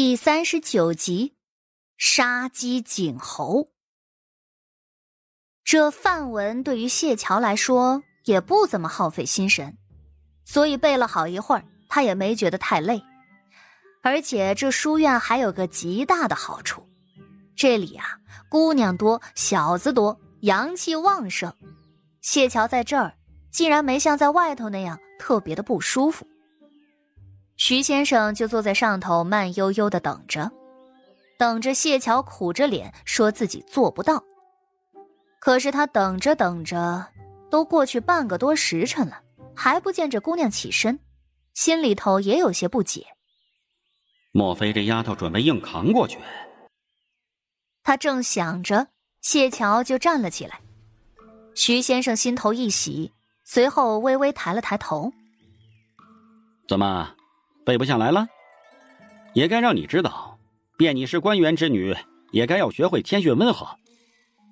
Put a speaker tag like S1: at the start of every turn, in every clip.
S1: 第三十九集，杀鸡儆猴。这范文对于谢桥来说也不怎么耗费心神，所以背了好一会儿，他也没觉得太累。而且这书院还有个极大的好处，这里啊，姑娘多，小子多，阳气旺盛。谢桥在这儿，竟然没像在外头那样特别的不舒服。徐先生就坐在上头，慢悠悠的等着，等着谢桥苦着脸说自己做不到。可是他等着等着，都过去半个多时辰了，还不见这姑娘起身，心里头也有些不解。
S2: 莫非这丫头准备硬扛过去？
S1: 他正想着，谢桥就站了起来。徐先生心头一喜，随后微微抬了抬头：“
S2: 怎么？”背不下来了，也该让你知道，便你是官员之女，也该要学会谦逊温和，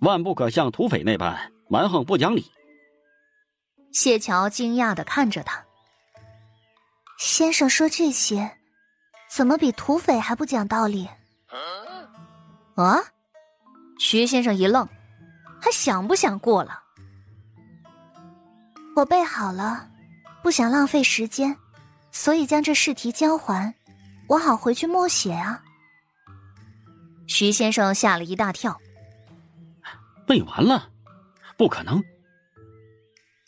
S2: 万不可像土匪那般蛮横不讲理。
S1: 谢桥惊讶的看着他，
S3: 先生说这些，怎么比土匪还不讲道理？
S1: 啊？徐先生一愣，还想不想过了？
S3: 我背好了，不想浪费时间。所以将这试题交还，我好回去默写啊。
S1: 徐先生吓了一大跳，
S2: 背完了？不可能！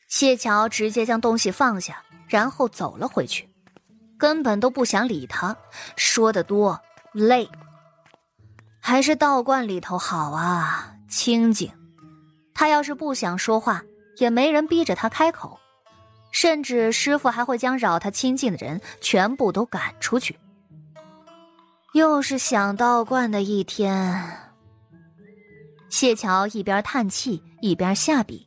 S1: 谢桥直接将东西放下，然后走了回去，根本都不想理他，说的多累。还是道观里头好啊，清静。他要是不想说话，也没人逼着他开口。甚至师傅还会将扰他亲近的人全部都赶出去。又是想道观的一天。谢桥一边叹气一边下笔，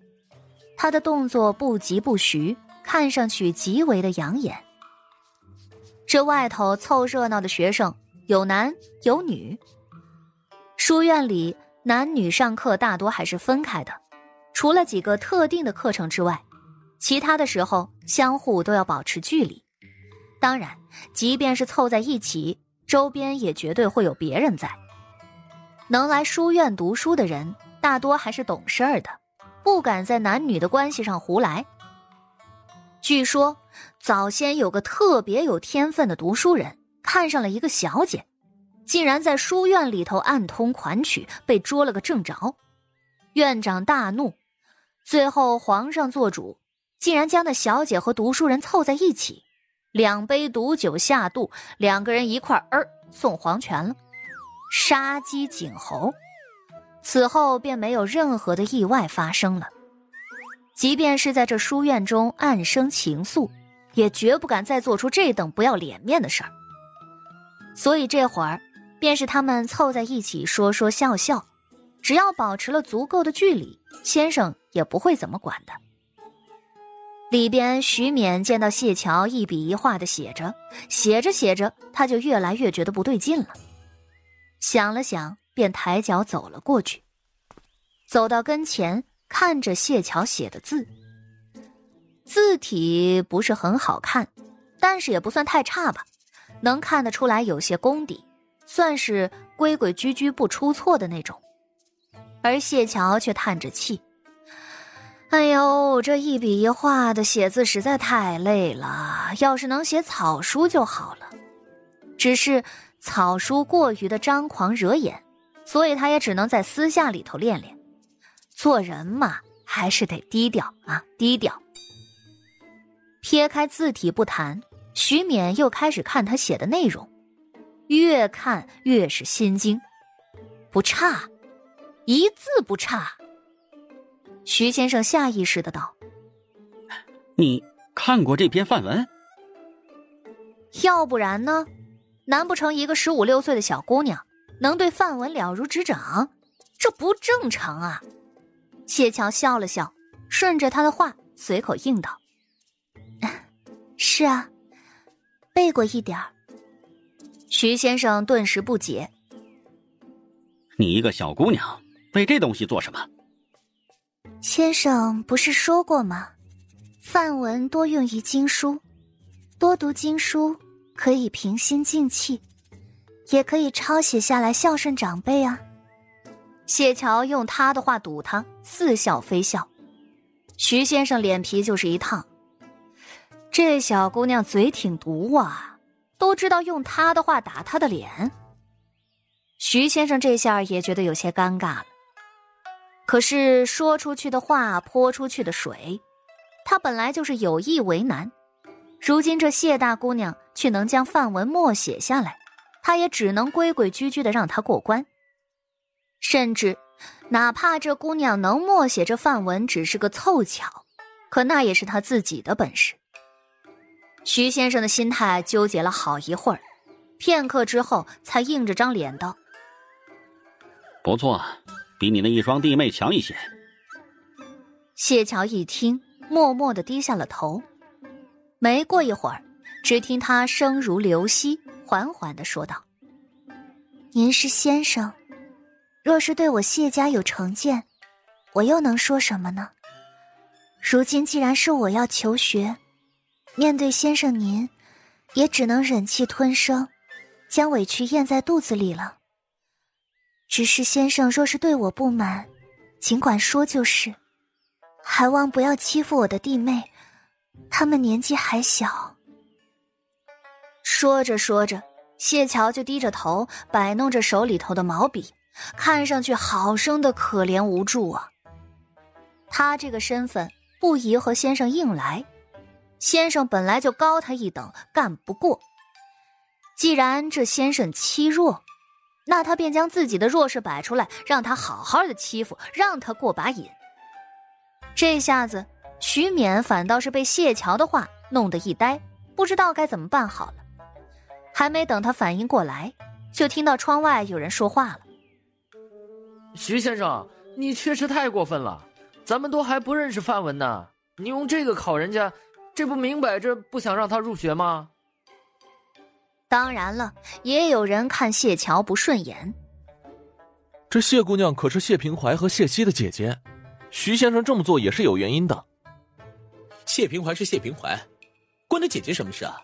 S1: 他的动作不疾不徐，看上去极为的养眼。这外头凑热闹的学生有男有女。书院里男女上课大多还是分开的，除了几个特定的课程之外。其他的时候，相互都要保持距离。当然，即便是凑在一起，周边也绝对会有别人在。能来书院读书的人，大多还是懂事儿的，不敢在男女的关系上胡来。据说，早先有个特别有天分的读书人，看上了一个小姐，竟然在书院里头暗通款曲，被捉了个正着。院长大怒，最后皇上做主。竟然将那小姐和读书人凑在一起，两杯毒酒下肚，两个人一块儿送黄泉了，杀鸡儆猴。此后便没有任何的意外发生了。即便是在这书院中暗生情愫，也绝不敢再做出这等不要脸面的事儿。所以这会儿，便是他们凑在一起说说笑笑，只要保持了足够的距离，先生也不会怎么管的。里边，徐勉见到谢桥一笔一画的写着，写着写着，他就越来越觉得不对劲了。想了想，便抬脚走了过去，走到跟前，看着谢桥写的字，字体不是很好看，但是也不算太差吧，能看得出来有些功底，算是规规矩矩不出错的那种。而谢桥却叹着气。哎呦，这一笔一画的写字实在太累了。要是能写草书就好了，只是草书过于的张狂惹眼，所以他也只能在私下里头练练。做人嘛，还是得低调啊，低调。撇开字体不谈，徐勉又开始看他写的内容，越看越是心惊，不差，一字不差。徐先生下意识的道：“
S2: 你看过这篇范文？
S1: 要不然呢？难不成一个十五六岁的小姑娘能对范文了如指掌？这不正常啊！”谢桥笑了笑，顺着他的话随口应道：“
S3: 是啊，背过一点儿。”
S1: 徐先生顿时不解：“
S2: 你一个小姑娘背这东西做什么？”
S3: 先生不是说过吗？范文多用于经书，多读经书可以平心静气，也可以抄写下来孝顺长辈啊。
S1: 谢桥用他的话堵他，似笑非笑。徐先生脸皮就是一烫，这小姑娘嘴挺毒啊，都知道用他的话打他的脸。徐先生这下也觉得有些尴尬了。可是说出去的话泼出去的水，他本来就是有意为难。如今这谢大姑娘却能将范文默写下来，他也只能规规矩矩的让她过关。甚至，哪怕这姑娘能默写这范文只是个凑巧，可那也是她自己的本事。徐先生的心态纠结了好一会儿，片刻之后才硬着张脸道：“
S2: 不错，比你那一双弟妹强一些。”
S1: 谢桥一听，默默的低下了头。没过一会儿，只听他声如流溪，缓缓的说道：“
S3: 您是先生。”若是对我谢家有成见，我又能说什么呢？如今既然是我要求学，面对先生您，也只能忍气吞声，将委屈咽在肚子里了。只是先生若是对我不满，尽管说就是，还望不要欺负我的弟妹，她们年纪还小。
S1: 说着说着，谢桥就低着头摆弄着手里头的毛笔。看上去好生的可怜无助啊！他这个身份不宜和先生硬来，先生本来就高他一等，干不过。既然这先生欺弱，那他便将自己的弱势摆出来，让他好好的欺负，让他过把瘾。这下子，徐勉反倒是被谢桥的话弄得一呆，不知道该怎么办好了。还没等他反应过来，就听到窗外有人说话了。
S4: 徐先生，你确实太过分了，咱们都还不认识范文呢，你用这个考人家，这不明摆着不想让他入学吗？
S1: 当然了，也有人看谢桥不顺眼。
S5: 这谢姑娘可是谢平怀和谢希的姐姐，徐先生这么做也是有原因的。
S6: 谢平怀是谢平怀，关他姐姐什么事啊？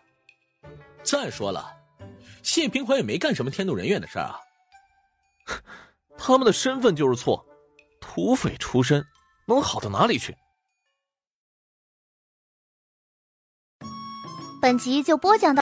S6: 再说了，谢平怀也没干什么天怒人怨的事啊。
S5: 他们的身份就是错，土匪出身，能好到哪里去？
S3: 本集就播讲到，